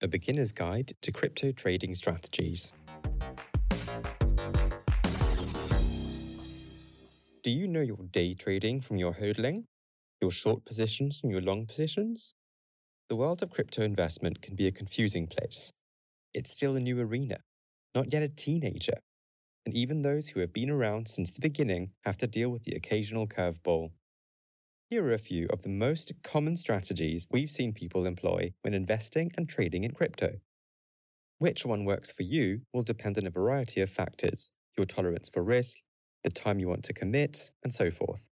a beginner's guide to crypto trading strategies. Do you know your day trading from your hodling, your short positions from your long positions? The world of crypto investment can be a confusing place. It's still a new arena, not yet a teenager. And even those who have been around since the beginning have to deal with the occasional curveball. Here are a few of the most common strategies we've seen people employ when investing and trading in crypto. Which one works for you will depend on a variety of factors your tolerance for risk, the time you want to commit, and so forth.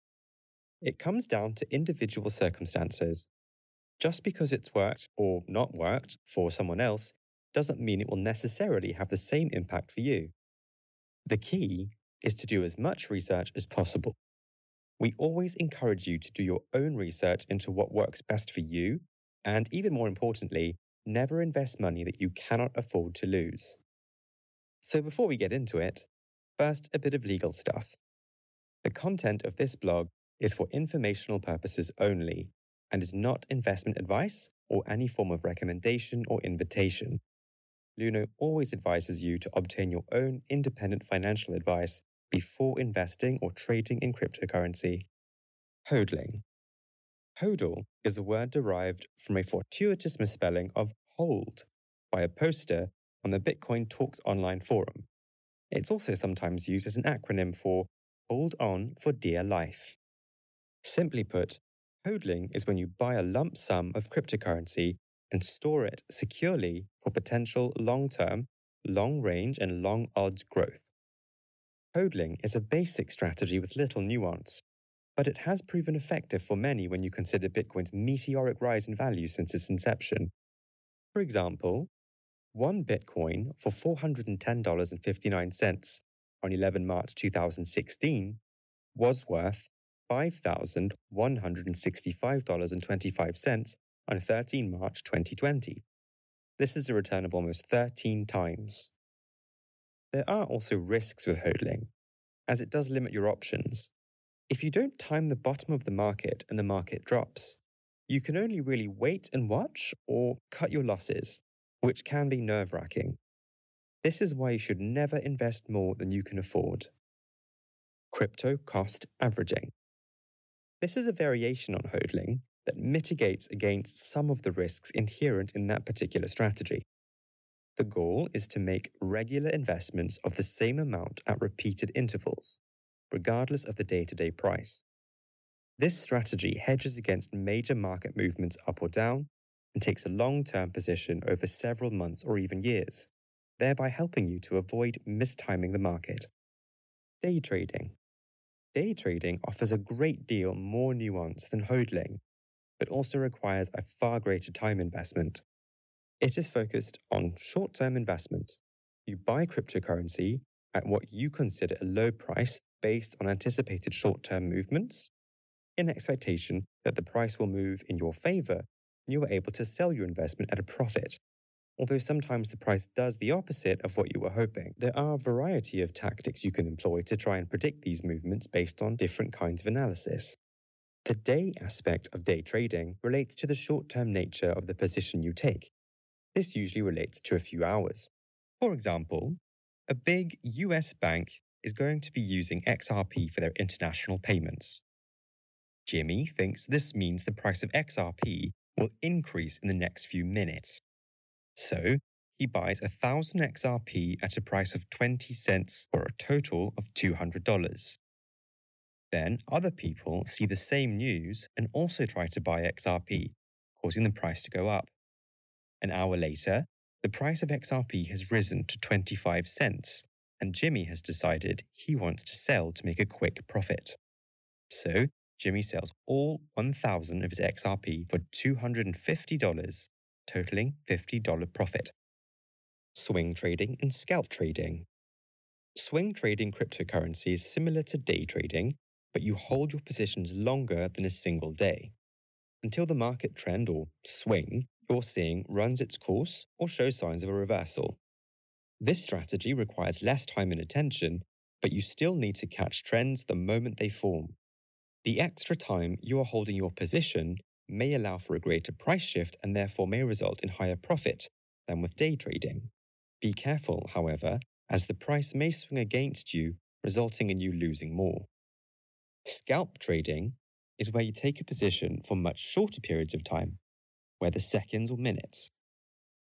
It comes down to individual circumstances. Just because it's worked or not worked for someone else doesn't mean it will necessarily have the same impact for you. The key is to do as much research as possible we always encourage you to do your own research into what works best for you, and even more importantly, never invest money that you cannot afford to lose. So before we get into it, first a bit of legal stuff. The content of this blog is for informational purposes only and is not investment advice or any form of recommendation or invitation. Luno always advises you to obtain your own independent financial advice before investing or trading in cryptocurrency. Hodling. Hodl is a word derived from a fortuitous misspelling of hold by a poster on the Bitcoin Talks online forum. It's also sometimes used as an acronym for Hold On for Dear Life. Simply put, hodling is when you buy a lump sum of cryptocurrency and store it securely for potential long term, long range, and long odds growth. Hodling is a basic strategy with little nuance, but it has proven effective for many when you consider Bitcoin's meteoric rise in value since its inception. For example, one Bitcoin for $410.59 on 11 March 2016 was worth $5,165.25 on 13 March 2020. This is a return of almost 13 times. There are also risks with hodling, as it does limit your options. If you don't time the bottom of the market and the market drops, you can only really wait and watch or cut your losses, which can be nerve wracking. This is why you should never invest more than you can afford. Crypto cost averaging. This is a variation on hodling that mitigates against some of the risks inherent in that particular strategy. The goal is to make regular investments of the same amount at repeated intervals, regardless of the day to day price. This strategy hedges against major market movements up or down and takes a long term position over several months or even years, thereby helping you to avoid mistiming the market. Day trading. Day trading offers a great deal more nuance than hodling, but also requires a far greater time investment. It is focused on short term investment. You buy cryptocurrency at what you consider a low price based on anticipated short term movements, in expectation that the price will move in your favor and you are able to sell your investment at a profit. Although sometimes the price does the opposite of what you were hoping, there are a variety of tactics you can employ to try and predict these movements based on different kinds of analysis. The day aspect of day trading relates to the short term nature of the position you take this usually relates to a few hours. For example, a big US bank is going to be using XRP for their international payments. Jimmy thinks this means the price of XRP will increase in the next few minutes. So, he buys 1000 XRP at a price of 20 cents for a total of $200. Then other people see the same news and also try to buy XRP, causing the price to go up. An hour later, the price of XRP has risen to 25 cents, and Jimmy has decided he wants to sell to make a quick profit. So, Jimmy sells all 1,000 of his XRP for $250, totaling $50 profit. Swing trading and scalp trading. Swing trading cryptocurrency is similar to day trading, but you hold your positions longer than a single day. Until the market trend or swing you're seeing runs its course or shows signs of a reversal. This strategy requires less time and attention, but you still need to catch trends the moment they form. The extra time you are holding your position may allow for a greater price shift and therefore may result in higher profit, than with day trading. Be careful, however, as the price may swing against you, resulting in you losing more. Scalp trading is where you take a position for much shorter periods of time, whether seconds or minutes.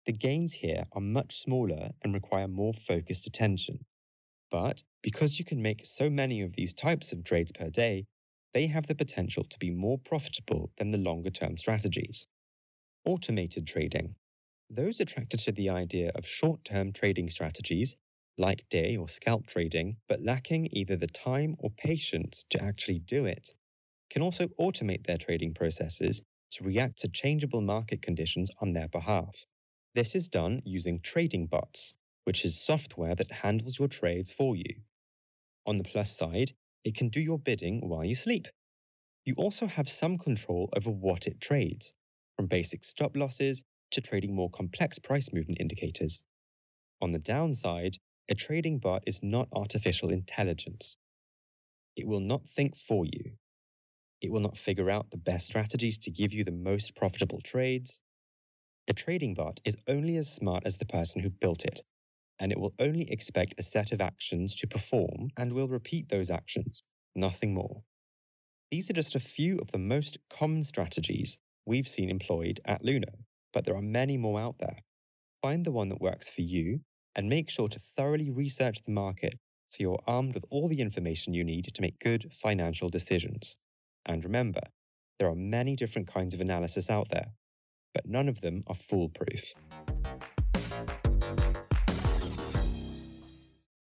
The gains here are much smaller and require more focused attention. But because you can make so many of these types of trades per day, they have the potential to be more profitable than the longer term strategies. Automated trading. Those attracted to the idea of short term trading strategies, like day or scalp trading, but lacking either the time or patience to actually do it, can also automate their trading processes to react to changeable market conditions on their behalf. This is done using trading bots, which is software that handles your trades for you. On the plus side, it can do your bidding while you sleep. You also have some control over what it trades, from basic stop losses to trading more complex price movement indicators. On the downside, a trading bot is not artificial intelligence. It will not think for you. It will not figure out the best strategies to give you the most profitable trades. A trading bot is only as smart as the person who built it, and it will only expect a set of actions to perform and will repeat those actions, nothing more. These are just a few of the most common strategies we've seen employed at Luno, but there are many more out there. Find the one that works for you and make sure to thoroughly research the market so you're armed with all the information you need to make good financial decisions. And remember, there are many different kinds of analysis out there, but none of them are foolproof.